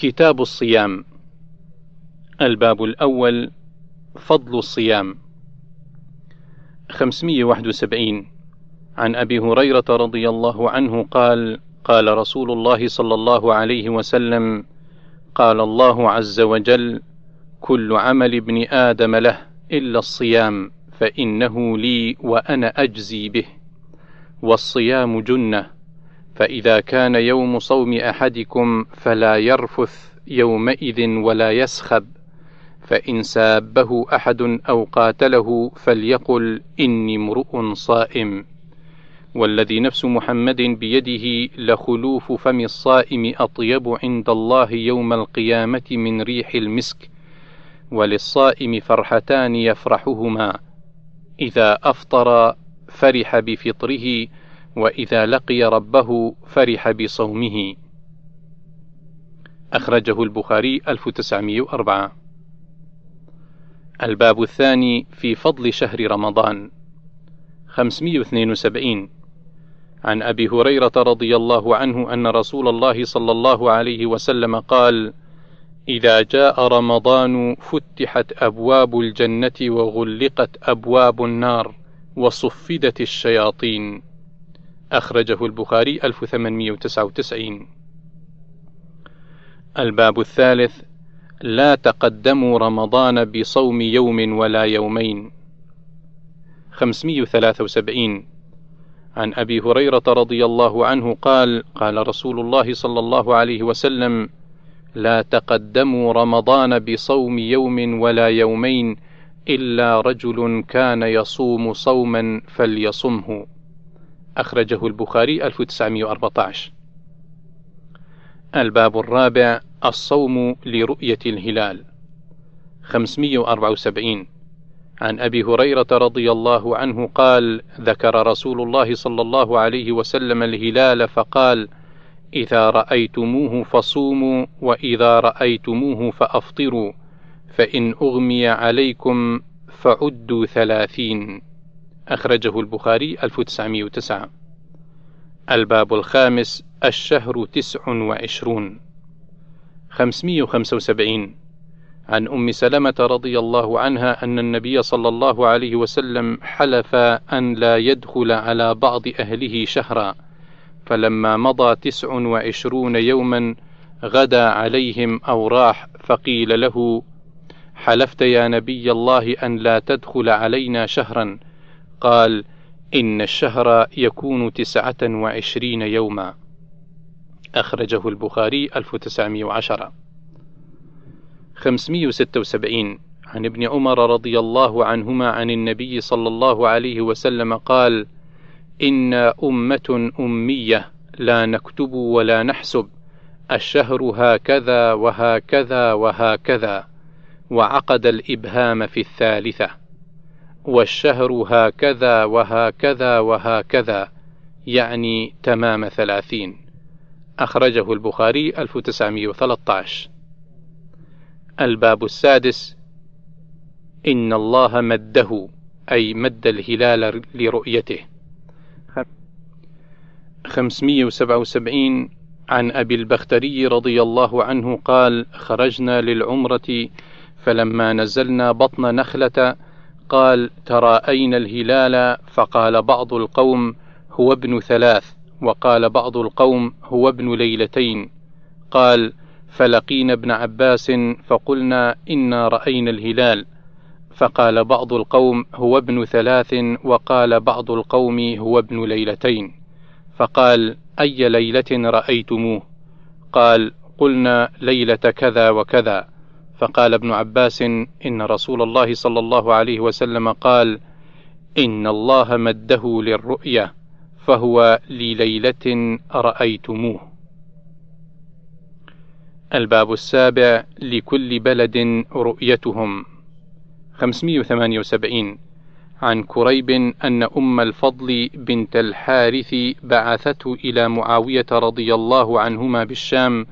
كتاب الصيام. الباب الأول فضل الصيام. 571 عن أبي هريرة رضي الله عنه قال قال رسول الله صلى الله عليه وسلم قال الله عز وجل كل عمل ابن آدم له إلا الصيام فإنه لي وأنا أجزي به. والصيام جنة. فإذا كان يوم صوم أحدكم فلا يرفث يومئذ ولا يسخب فإن سابه أحد أو قاتله فليقل إني امرؤ صائم. والذي نفس محمد بيده لخلوف فم الصائم أطيب عند الله يوم القيامة من ريح المسك وللصائم فرحتان يفرحهما. إذا أفطر فرح بفطره وإذا لقي ربه فرح بصومه. أخرجه البخاري 1904 الباب الثاني في فضل شهر رمضان. 572 عن أبي هريرة رضي الله عنه أن رسول الله صلى الله عليه وسلم قال: إذا جاء رمضان فتحت أبواب الجنة وغلقت أبواب النار وصفدت الشياطين. أخرجه البخاري 1899 الباب الثالث لا تقدموا رمضان بصوم يوم ولا يومين. 573 عن أبي هريرة رضي الله عنه قال قال رسول الله صلى الله عليه وسلم لا تقدموا رمضان بصوم يوم ولا يومين إلا رجل كان يصوم صوما فليصمه. أخرجه البخاري 1914 الباب الرابع الصوم لرؤية الهلال. 574 عن أبي هريرة رضي الله عنه قال ذكر رسول الله صلى الله عليه وسلم الهلال فقال إذا رأيتموه فصوموا وإذا رأيتموه فأفطروا فإن أغمي عليكم فعدوا ثلاثين. أخرجه البخاري 1909 الباب الخامس الشهر تسع وعشرون. 575 عن أم سلمة رضي الله عنها أن النبي صلى الله عليه وسلم حلف أن لا يدخل على بعض أهله شهرا فلما مضى تسع وعشرون يوما غدا عليهم أو راح فقيل له حلفت يا نبي الله أن لا تدخل علينا شهرا قال إن الشهر يكون تسعة وعشرين يوما. أخرجه البخاري 1910 576 عن ابن عمر رضي الله عنهما عن النبي صلى الله عليه وسلم قال إنا أمة أمية لا نكتب ولا نحسب. الشهر هكذا وهكذا وهكذا. وعقد الإبهام في الثالثة. والشهر هكذا وهكذا وهكذا يعني تمام ثلاثين. أخرجه البخاري 1913 الباب السادس إن الله مده أي مد الهلال لرؤيته. 577 عن أبي البختري رضي الله عنه قال خرجنا للعمرة فلما نزلنا بطن نخلة قال تراءينا الهلال؟ فقال بعض القوم هو ابن ثلاث. وقال بعض القوم هو ابن ليلتين. قال فلقينا ابن عباس فقلنا إنا رأينا الهلال. فقال بعض القوم هو ابن ثلاث. وقال بعض القوم هو ابن ليلتين. فقال أي ليلة رأيتموه؟ قال قلنا ليلة كذا وكذا. فقال ابن عباس إن رسول الله صلى الله عليه وسلم قال إن الله مده للرؤية فهو لليلة رأيتموه. الباب السابع لكل بلد رؤيتهم. 578 عن كريب أن أم الفضل بنت الحارث بعثته إلى معاوية رضي الله عنهما بالشام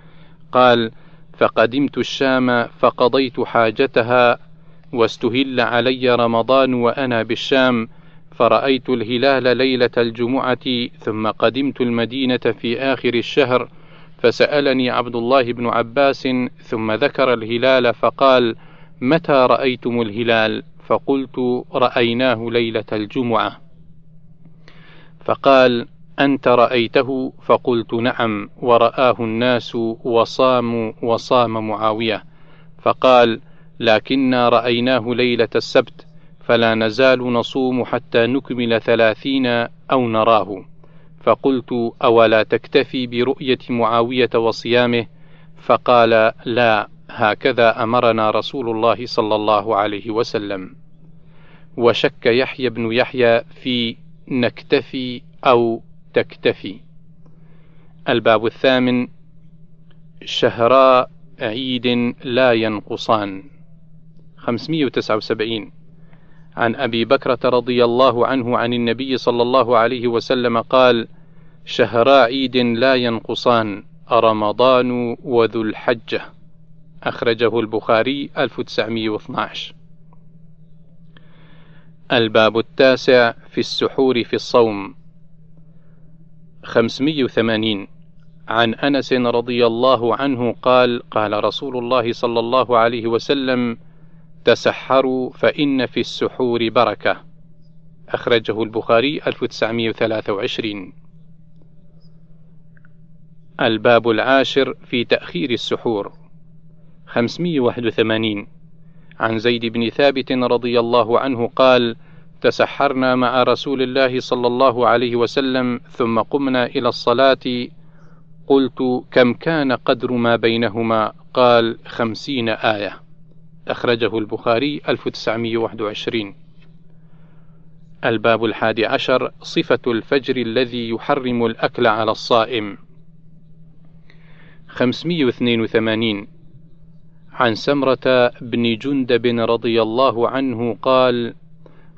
قال: فقدمت الشام فقضيت حاجتها واستهل علي رمضان وأنا بالشام فرأيت الهلال ليلة الجمعة ثم قدمت المدينة في آخر الشهر فسألني عبد الله بن عباس ثم ذكر الهلال فقال متى رأيتم الهلال؟ فقلت رأيناه ليلة الجمعة. فقال أنت رأيته؟ فقلت نعم ورآه الناس وصاموا وصام معاوية. فقال لكنا رأيناه ليلة السبت فلا نزال نصوم حتى نكمل ثلاثين أو نراه. فقلت أولا تكتفي برؤية معاوية وصيامه؟ فقال لا هكذا أمرنا رسول الله صلى الله عليه وسلم. وشك يحيى بن يحيى في نكتفي أو تكتفي. الباب الثامن شهراء عيد لا ينقصان. 579 عن أبي بكرة رضي الله عنه عن النبي صلى الله عليه وسلم قال شهرا عيد لا ينقصان رمضان وذو الحجة. أخرجه البخاري 1912 الباب التاسع في السحور في الصوم. 580 عن أنس رضي الله عنه قال قال رسول الله صلى الله عليه وسلم تسحروا فإن في السحور بركة. أخرجه البخاري 1923 الباب العاشر في تأخير السحور. 581 عن زيد بن ثابت رضي الله عنه قال تسحرنا مع رسول الله صلى الله عليه وسلم ثم قمنا إلى الصلاة. قلت كم كان قدر ما بينهما؟ قال خمسين آية. أخرجه البخاري 1921 الباب الحادي عشر صفة الفجر الذي يحرم الأكل على الصائم. 582 عن سمرة بن جندب رضي الله عنه قال: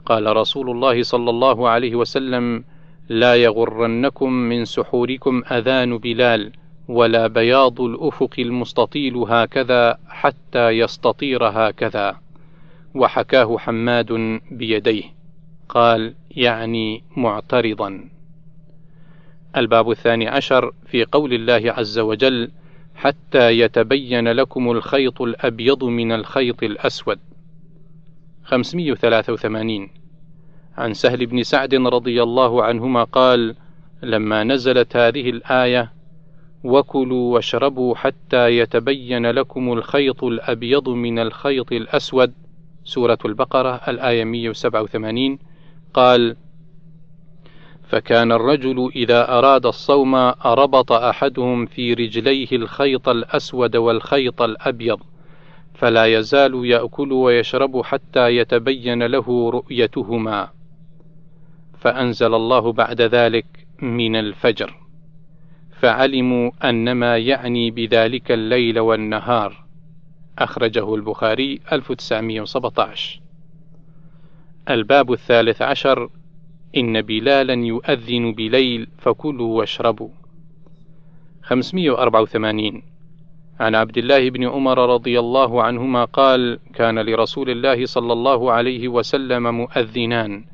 قال رسول الله صلى الله عليه وسلم: لا يغرنكم من سحوركم أذان بلال، ولا بياض الأفق المستطيل هكذا حتى يستطير هكذا. وحكاه حماد بيديه. قال: يعني معترضا. الباب الثاني عشر في قول الله عز وجل: حتى يتبين لكم الخيط الأبيض من الخيط الأسود 583 عن سهل بن سعد رضي الله عنهما قال لما نزلت هذه الآية وكلوا واشربوا حتى يتبين لكم الخيط الأبيض من الخيط الأسود. سورة البقرة الآية 187 قال فكان الرجل إذا أراد الصوم ربط أحدهم في رجليه الخيط الأسود والخيط الأبيض. فلا يزال يأكل ويشرب حتى يتبين له رؤيتهما. فأنزل الله بعد ذلك من الفجر. فعلموا أنما يعني بذلك الليل والنهار. أخرجه البخاري 1917 الباب الثالث عشر. إن بلالا يؤذن بليل فكلوا واشربوا. 584 عن عبد الله بن عمر رضي الله عنهما قال كان لرسول الله صلى الله عليه وسلم مؤذنان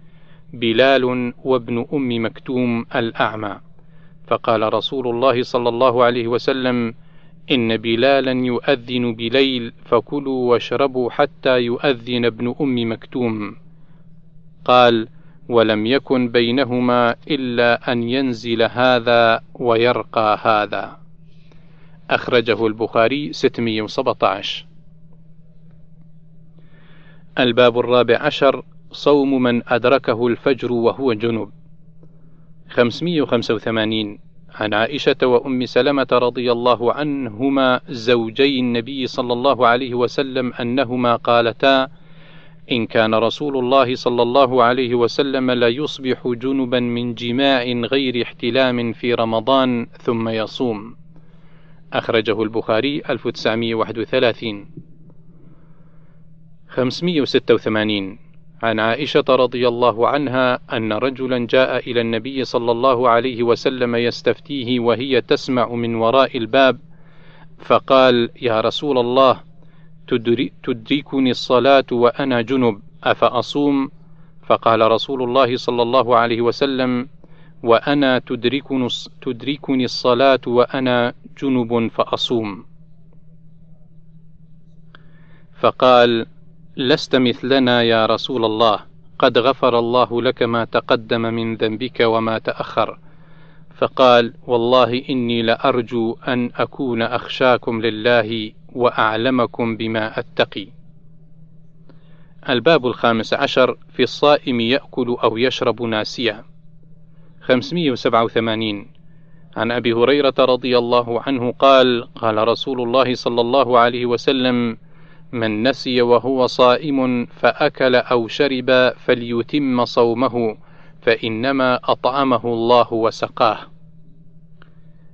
بلال وابن أم مكتوم الأعمى. فقال رسول الله صلى الله عليه وسلم إن بلالا يؤذن بليل فكلوا واشربوا حتى يؤذن ابن أم مكتوم. قال ولم يكن بينهما إلا أن ينزل هذا ويرقى هذا. أخرجه البخاري 617 الباب الرابع عشر صوم من أدركه الفجر وهو جنب 585 عن عائشة وأم سلمة رضي الله عنهما زوجي النبي صلى الله عليه وسلم أنهما قالتا إن كان رسول الله صلى الله عليه وسلم لا يصبح جنبا من جماع غير احتلام في رمضان ثم يصوم. أخرجه البخاري 1931 586 عن عائشة رضي الله عنها أن رجلا جاء إلى النبي صلى الله عليه وسلم يستفتيه وهي تسمع من وراء الباب فقال يا رسول الله تدركني الصلاة وأنا جنب أفأصوم؟ فقال رسول الله صلى الله عليه وسلم: وأنا تدركني, الصلاة وأنا جنب فأصوم. فقال لست مثلنا يا رسول الله قد غفر الله لك ما تقدم من ذنبك وما تأخر. فقال والله إني لأرجو أن أكون أخشاكم لله وأعلمكم بما أتقي. الباب الخامس عشر في الصائم يأكل أو يشرب ناسيا. 587 عن أبي هريرة رضي الله عنه قال قال رسول الله صلى الله عليه وسلم من نسي وهو صائم فأكل أو شرب فليتم صومه فإنما أطعمه الله وسقاه.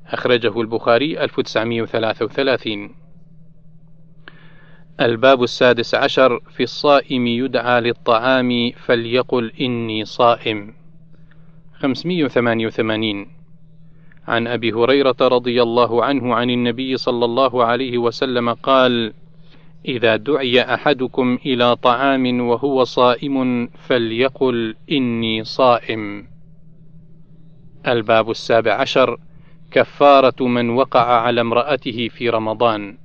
أخرجه البخاري 1933 الباب السادس عشر في الصائم يدعى للطعام فليقل إني صائم. 588 عن أبي هريرة رضي الله عنه عن النبي صلى الله عليه وسلم قال إذا دعي أحدكم إلى طعام وهو صائم فليقل إني صائم. الباب السابع عشر كفارة من وقع على امرأته في رمضان.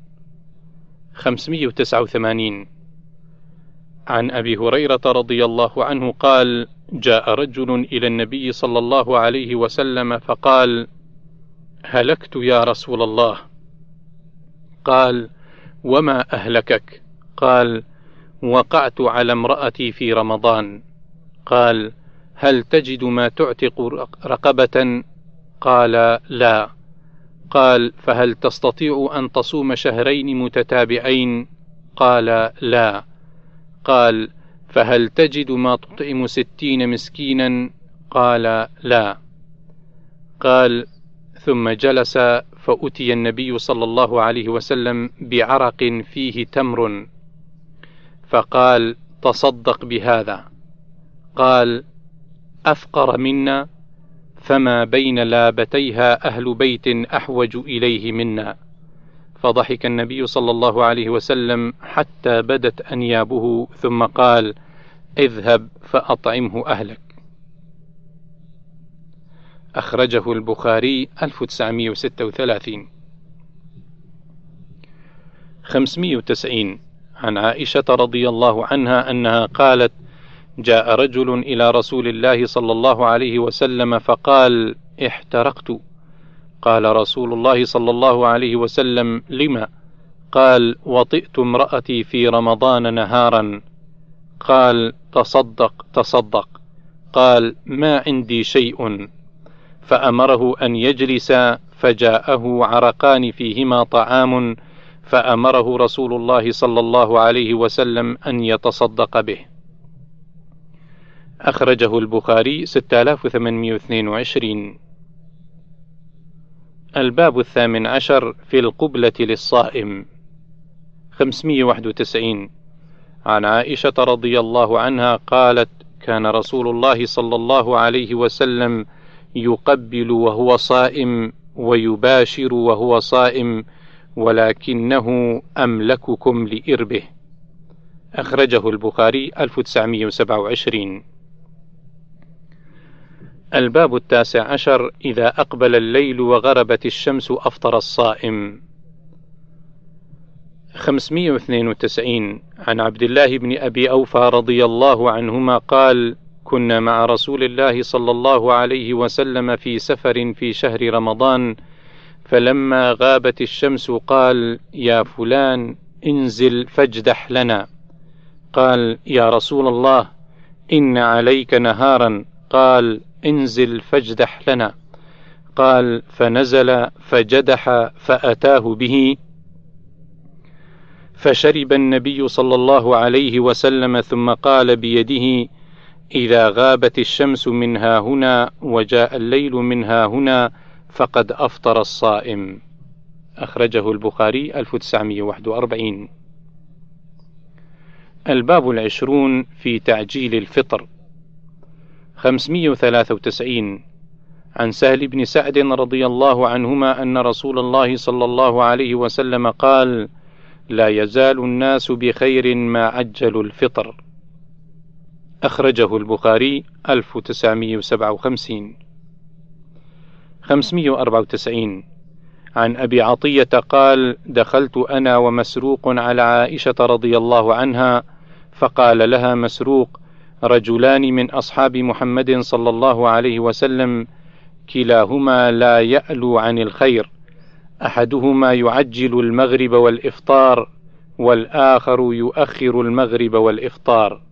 589 عن أبي هريرة رضي الله عنه قال جاء رجل إلى النبي صلى الله عليه وسلم فقال هلكت يا رسول الله. قال وما أهلكك؟ قال وقعت على امرأتي في رمضان. قال هل تجد ما تعتق رقبة؟ قال لا. قال فهل تستطيع أن تصوم شهرين متتابعين؟ قال لا. قال فهل تجد ما تطعم ستين مسكينا؟ قال لا. قال ثم جلس فأتي النبي صلى الله عليه وسلم بعرق فيه تمر. فقال تصدق بهذا. قال أفقر منا فما بين لابتيها أهل بيت أحوج إليه منا. فضحك النبي صلى الله عليه وسلم حتى بدت أنيابه ثم قال اذهب فأطعمه أهلك. أخرجه البخاري 1936 590 عن عائشة رضي الله عنها أنها قالت جاء رجل إلى رسول الله صلى الله عليه وسلم فقال احترقت. قال رسول الله صلى الله عليه وسلم لم قال وطئت امرأتي في رمضان نهارا. قال تصدق تصدق. قال ما عندي شيء. فأمره أن يجلس فجاءه عرقان فيهما طعام فأمره رسول الله صلى الله عليه وسلم أن يتصدق به. أخرجه البخاري 6822 الباب الثامن عشر في القبلة للصائم. 591 عن عائشة رضي الله عنها قالت كان رسول الله صلى الله عليه وسلم يقبل وهو صائم ويباشر وهو صائم ولكنه أملككم لإربه. أخرجه البخاري 1927 الباب التاسع عشر إذا أقبل الليل وغربت الشمس أفطر الصائم. 592 عن عبد الله بن أبي أوفى رضي الله عنهما قال كنا مع رسول الله صلى الله عليه وسلم في سفر في شهر رمضان فلما غابت الشمس قال يا فلان انزل فاجدح لنا. قال يا رسول الله إن عليك نهارا. قال انزل فاجدح لنا. قال فنزل فجدح فأتاه به. فشرب النبي صلى الله عليه وسلم ثم قال بيده إذا غابت الشمس منها هنا وجاء الليل منها هنا فقد أفطر الصائم. أخرجه البخاري 1941 الباب العشرون في تعجيل الفطر. 593 عن سهل بن سعد رضي الله عنهما أن رسول الله صلى الله عليه وسلم قال: لا يزال الناس بخير ما عجلوا الفطر. أخرجه البخاري 1957 594 عن أبي عطية قال دخلت أنا ومسروق على عائشة رضي الله عنها فقال لها مسروق رجلان من أصحاب محمد صلى الله عليه وسلم كلاهما لا يألو عن الخير أحدهما يعجل المغرب والإفطار والآخر يؤخر المغرب والإفطار.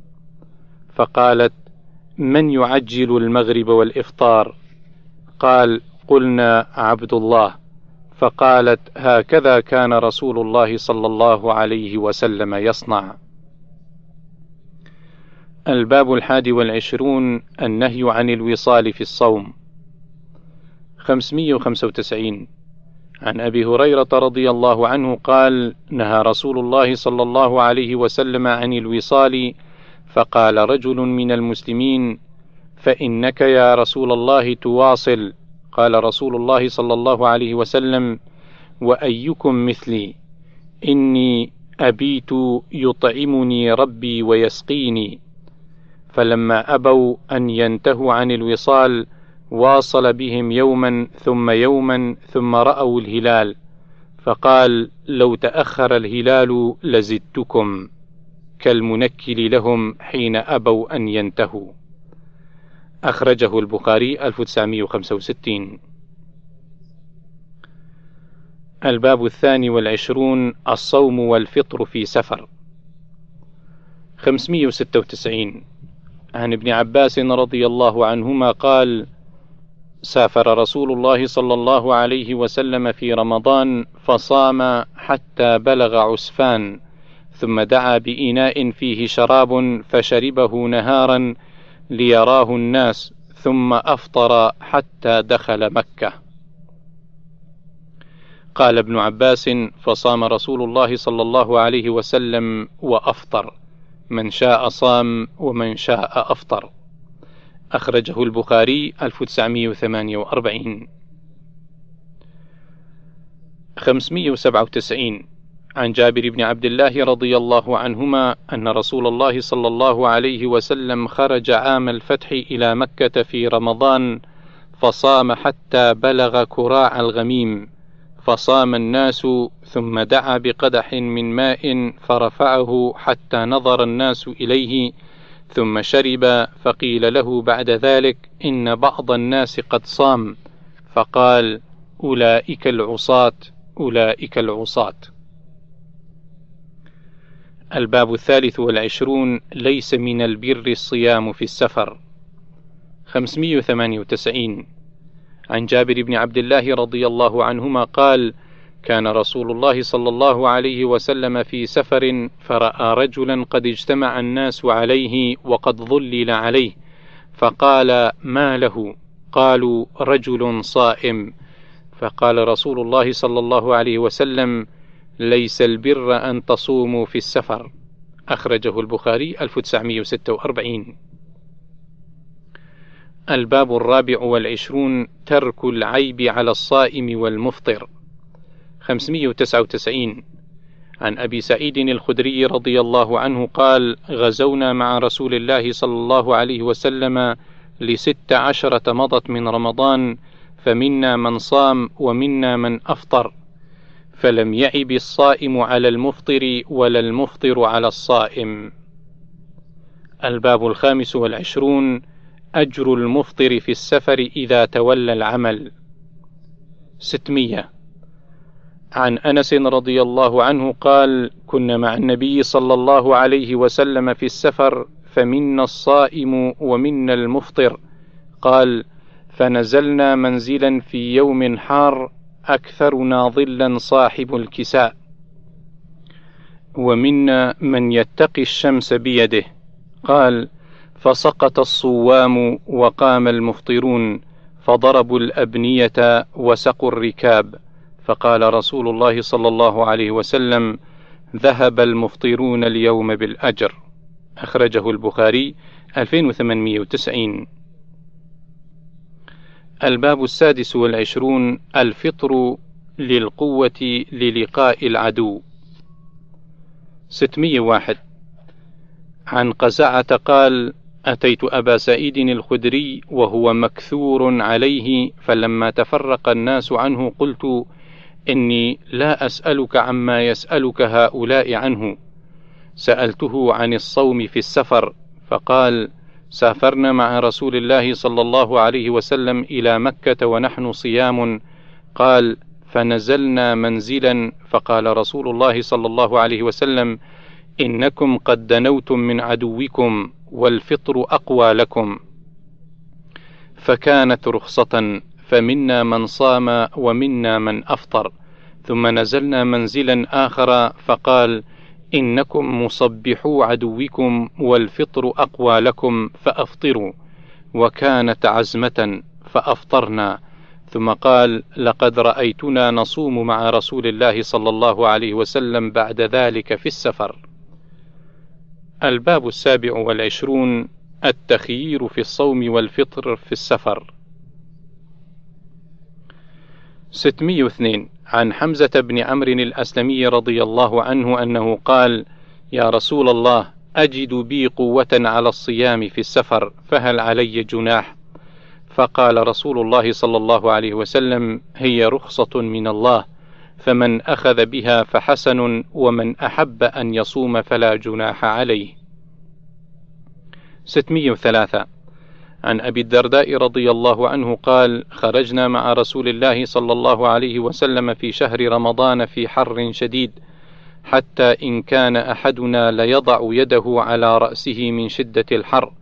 فقالت من يعجل المغرب والإفطار؟ قال قلنا عبد الله. فقالت هكذا كان رسول الله صلى الله عليه وسلم يصنع. الباب الحادي والعشرون النهي عن الوصال في الصوم. 595 عن أبي هريرة رضي الله عنه قال نهى رسول الله صلى الله عليه وسلم عن الوصال فقال رجل من المسلمين فإنك يا رسول الله تواصل. قال رسول الله صلى الله عليه وسلم وأيكم مثلي؟ إني أبيت يطعمني ربي ويسقيني. فلما أبوا أن ينتهوا عن الوصال واصل بهم يوما ثم يوما ثم رأوا الهلال فقال لو تأخر الهلال لزدتكم. كالمنكل لهم حين أبوا أن ينتهوا. أخرجه البخاري 1965 الباب الثاني والعشرون الصوم والفطر في سفر. 596 عن ابن عباس رضي الله عنهما قال سافر رسول الله صلى الله عليه وسلم في رمضان فصام حتى بلغ عسفان. ثم دعا بإناء فيه شراب فشربه نهارا ليراه الناس ثم أفطر حتى دخل مكة. قال ابن عباس فصام رسول الله صلى الله عليه وسلم وأفطر. من شاء صام ومن شاء أفطر. أخرجه البخاري 1948 597 عن جابر بن عبد الله رضي الله عنهما أن رسول الله صلى الله عليه وسلم خرج عام الفتح إلى مكة في رمضان فصام حتى بلغ كراع الغميم. فصام الناس ثم دعا بقدح من ماء فرفعه حتى نظر الناس إليه ثم شرب فقيل له بعد ذلك إن بعض الناس قد صام. فقال أولئك العصاة أولئك العصاة. الباب الثالث والعشرون ليس من البر الصيام في السفر. 598 عن جابر بن عبد الله رضي الله عنهما قال كان رسول الله صلى الله عليه وسلم في سفر فرأى رجلا قد اجتمع الناس عليه وقد ظلل عليه فقال ما له؟ قالوا رجل صائم. فقال رسول الله صلى الله عليه وسلم ليس البر أن تصوموا في السفر. أخرجه البخاري 1946 الباب الرابع والعشرون ترك العيب على الصائم والمفطر. 599 عن أبي سعيد الخدري رضي الله عنه قال غزونا مع رسول الله صلى الله عليه وسلم لست عشرة مضت من رمضان فمنا من صام ومنا من أفطر. فلم يعب الصائم على المفطر ولا المفطر على الصائم. الباب الخامس والعشرون أجر المفطر في السفر إذا تولى العمل. ستمية. عن أنس رضي الله عنه قال كنا مع النبي صلى الله عليه وسلم في السفر فمنا الصائم ومنا المفطر قال فنزلنا منزلا في يوم حار أكثرنا ظلا صاحب الكساء. ومنا من يتقي الشمس بيده. قال فسقط الصوام وقام المفطرون فضربوا الأبنية وسقوا الركاب. فقال رسول الله صلى الله عليه وسلم ذهب المفطرون اليوم بالأجر. أخرجه البخاري 2890 الباب السادس والعشرون الفطر للقوة للقاء العدو. ستمية واحد. عن قزعة قال أتيت أبا سعيد الخدري وهو مكثور عليه فلما تفرق الناس عنه قلت إني لا أسألك عما يسألك هؤلاء عنه. سألته عن الصوم في السفر فقال سافرنا مع رسول الله صلى الله عليه وسلم إلى مكة ونحن صيام. قال فنزلنا منزلا. فقال رسول الله صلى الله عليه وسلم إنكم قد دنوتم من عدوكم والفطر أقوى لكم. فكانت رخصة فمنا من صام ومنا من أفطر. ثم نزلنا منزلا آخر فقال إنكم مصبحو عدوكم والفطر أقوى لكم فأفطروا وكانت عزمة فأفطرنا. ثم قال لقد رأيتنا نصوم مع رسول الله صلى الله عليه وسلم بعد ذلك في السفر. الباب السابع والعشرون التخيير في الصوم والفطر في السفر. 602 عن حمزة بن عمرو الأسلمي رضي الله عنه أنه قال: يا رسول الله أجد بي قوة على الصيام في السفر فهل علي جناح؟ فقال رسول الله صلى الله عليه وسلم: هي رخصة من الله فمن أخذ بها فحسن ومن أحب أن يصوم فلا جناح عليه. 603 عن أبي الدرداء رضي الله عنه قال خرجنا مع رسول الله صلى الله عليه وسلم في شهر رمضان في حر شديد حتى إن كان أحدنا ليضع يده على رأسه من شدة الحر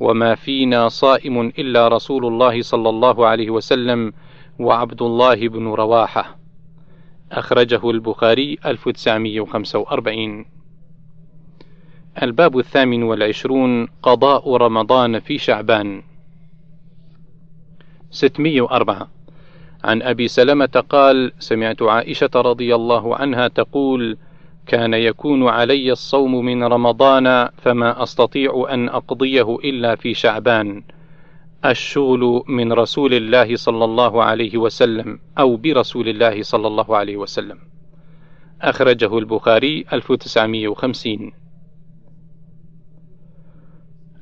وما فينا صائم إلا رسول الله صلى الله عليه وسلم وعبد الله بن رواحة. أخرجه البخاري 1945 الباب الثامن والعشرون قضاء رمضان في شعبان. 604 عن أبي سلمة قال سمعت عائشة رضي الله عنها تقول كان يكون علي الصوم من رمضان فما أستطيع أن أقضيه إلا في شعبان. الشغل من رسول الله صلى الله عليه وسلم أو برسول الله صلى الله عليه وسلم. أخرجه البخاري 1950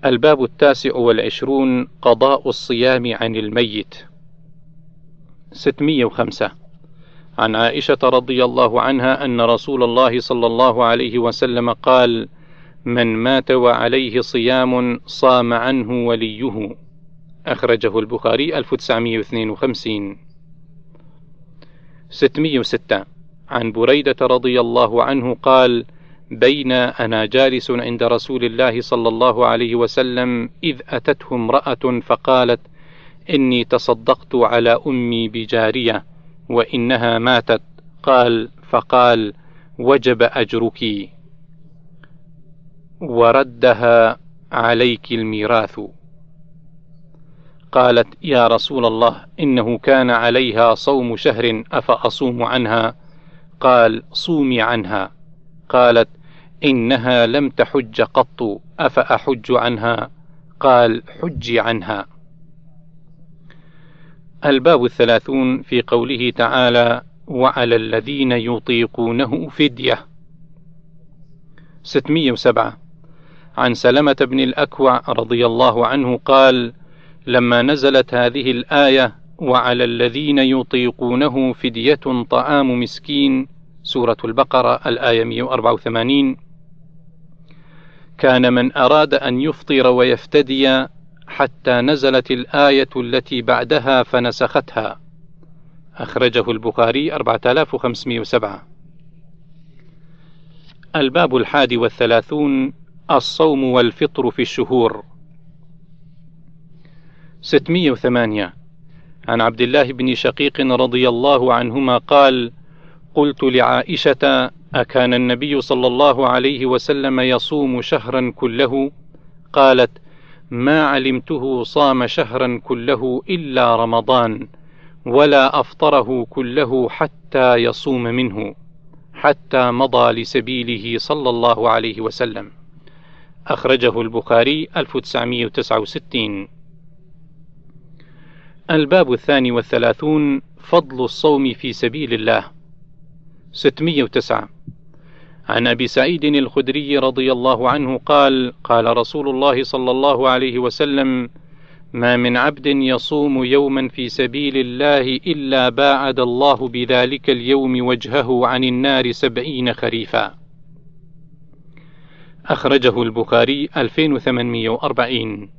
الباب التاسع والعشرون قضاء الصيام عن الميت 605 عن عائشة رضي الله عنها أن رسول الله صلى الله عليه وسلم قال: من مات وعليه صيام صام عنه وليه. أخرجه البخاري 1952. 606 عن بريدة رضي الله عنه قال: بين أنا جالس عند رسول الله صلى الله عليه وسلم إذ أتته امرأة فقالت: إني تصدقت على أمي بجارية وإنها ماتت، قال: فقال: وجب أجرك، وردها عليك الميراث. قالت: يا رسول الله إنه كان عليها صوم شهر أفأصوم عنها؟ قال: صومي عنها. قالت: إنها لم تحج قط أفأحج عنها؟ قال: حجي عنها. الباب الثلاثون في قوله تعالى: وعلى الذين يطيقونه فدية. 607 عن سلمة بن الأكوع رضي الله عنه قال: لما نزلت هذه الآية: وعلى الذين يطيقونه فدية طعام مسكين سورة البقرة الآية 184 كان من أراد أن يفطر ويفتدي حتى نزلت الآية التي بعدها فنسختها. أخرجه البخاري 4507 الباب الحادي والثلاثون الصوم والفطر في الشهور. 608 عن عبد الله بن شقيق رضي الله عنهما قال قلت لعائشة أكان النبي صلى الله عليه وسلم يصوم شهرا كله؟ قالت: ما علمته صام شهرا كله إلا رمضان، ولا أفطره كله حتى يصوم منه، حتى مضى لسبيله صلى الله عليه وسلم. أخرجه البخاري 1969 الباب الثاني والثلاثون فضل الصوم في سبيل الله 609 عن أبي سعيد الخدري رضي الله عنه قال قال رسول الله صلى الله عليه وسلم ما من عبد يصوم يوما في سبيل الله إلا باعد الله بذلك اليوم وجهه عن النار سبعين خريفا. أخرجه البخاري 2840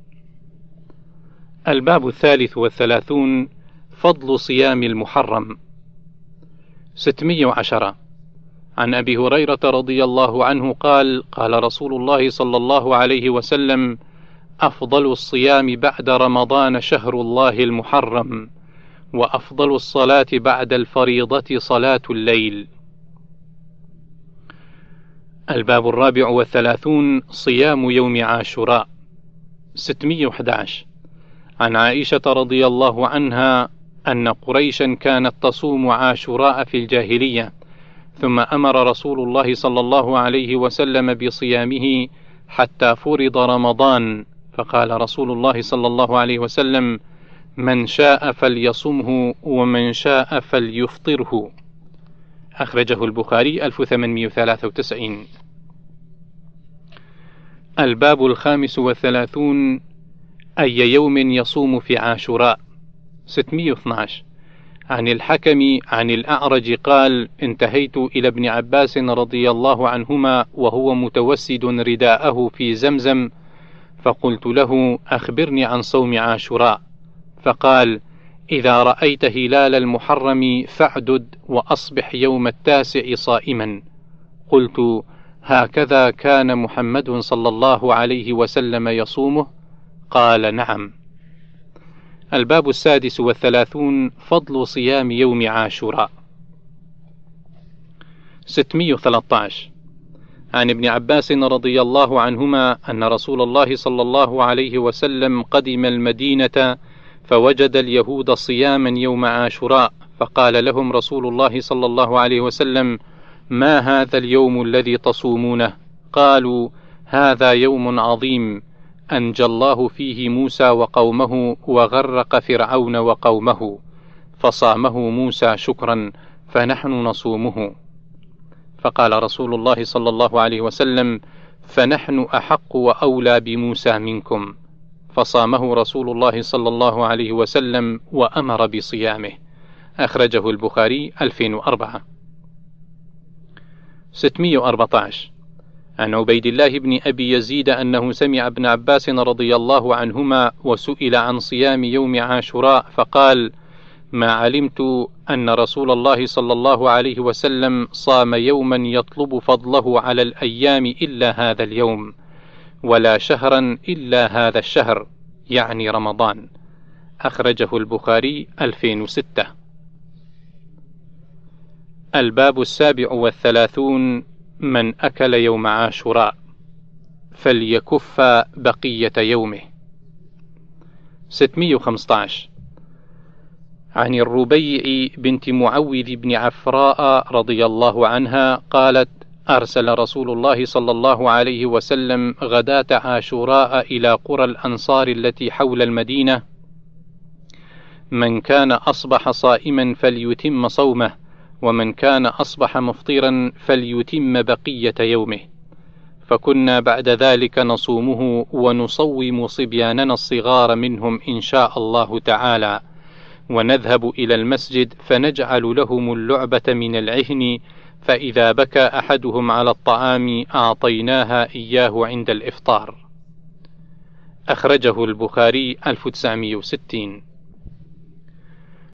الباب الثالث والثلاثون فضل صيام المحرم. 610 عن أبي هريرة رضي الله عنه قال قال رسول الله صلى الله عليه وسلم أفضل الصيام بعد رمضان شهر الله المحرم وأفضل الصلاة بعد الفريضة صلاة الليل. الباب الرابع والثلاثون صيام يوم عاشوراء. 611 عن عائشة رضي الله عنها أن قريشا كانت تصوم عاشوراء في الجاهلية ثم أمر رسول الله صلى الله عليه وسلم بصيامه حتى فرض رمضان فقال رسول الله صلى الله عليه وسلم من شاء فليصمه ومن شاء فليفطره. أخرجه البخاري 1893 الباب الخامس والثلاثون أي يوم يصوم في عاشوراء؟ 612 عن الحكم عن الأعرج قال انتهيت إلى ابن عباس رضي الله عنهما وهو متوسد رداءه في زمزم فقلت له أخبرني عن صوم عاشوراء. فقال إذا رأيت هلال المحرم فاعدد وأصبح يوم التاسع صائما. قلت هكذا كان محمد صلى الله عليه وسلم يصومه؟ قال نعم. الباب السادس والثلاثون فضل صيام يوم عاشوراء. 613 عن ابن عباس رضي الله عنهما أن رسول الله صلى الله عليه وسلم قدم المدينة فوجد اليهود صياما يوم عاشوراء فقال لهم رسول الله صلى الله عليه وسلم ما هذا اليوم الذي تصومونه؟ قالوا هذا يوم عظيم. أنجى الله فيه موسى وقومه وغرق فرعون وقومه فصامه موسى شكرا فنحن نصومه. فقال رسول الله صلى الله عليه وسلم فنحن أحق وأولى بموسى منكم. فصامه رسول الله صلى الله عليه وسلم وأمر بصيامه. أخرجه البخاري 2004 614 عن عبيد الله بن أبي يزيد أنه سمع ابن عباس رضي الله عنهما وسئل عن صيام يوم عاشوراء فقال ما علمت أن رسول الله صلى الله عليه وسلم صام يوما يطلب فضله على الأيام إلا هذا اليوم ولا شهرا إلا هذا الشهر يعني رمضان. أخرجه البخاري 2006 الباب السابع والثلاثون من أكل يوم عاشوراء فليكف بقية يومه. 615 عن الربيع بنت معوذ بن عفراء رضي الله عنها قالت أرسل رسول الله صلى الله عليه وسلم غداة عاشوراء إلى قرى الأنصار التي حول المدينة. من كان أصبح صائما فليتم صومه. ومن كان أصبح مفطرا فليتم بقية يومه. فكنا بعد ذلك نصومه ونصوم صبياننا الصغار منهم إن شاء الله تعالى. ونذهب إلى المسجد فنجعل لهم اللعبة من العهن فإذا بكى أحدهم على الطعام أعطيناها إياه عند الإفطار. أخرجه البخاري 1960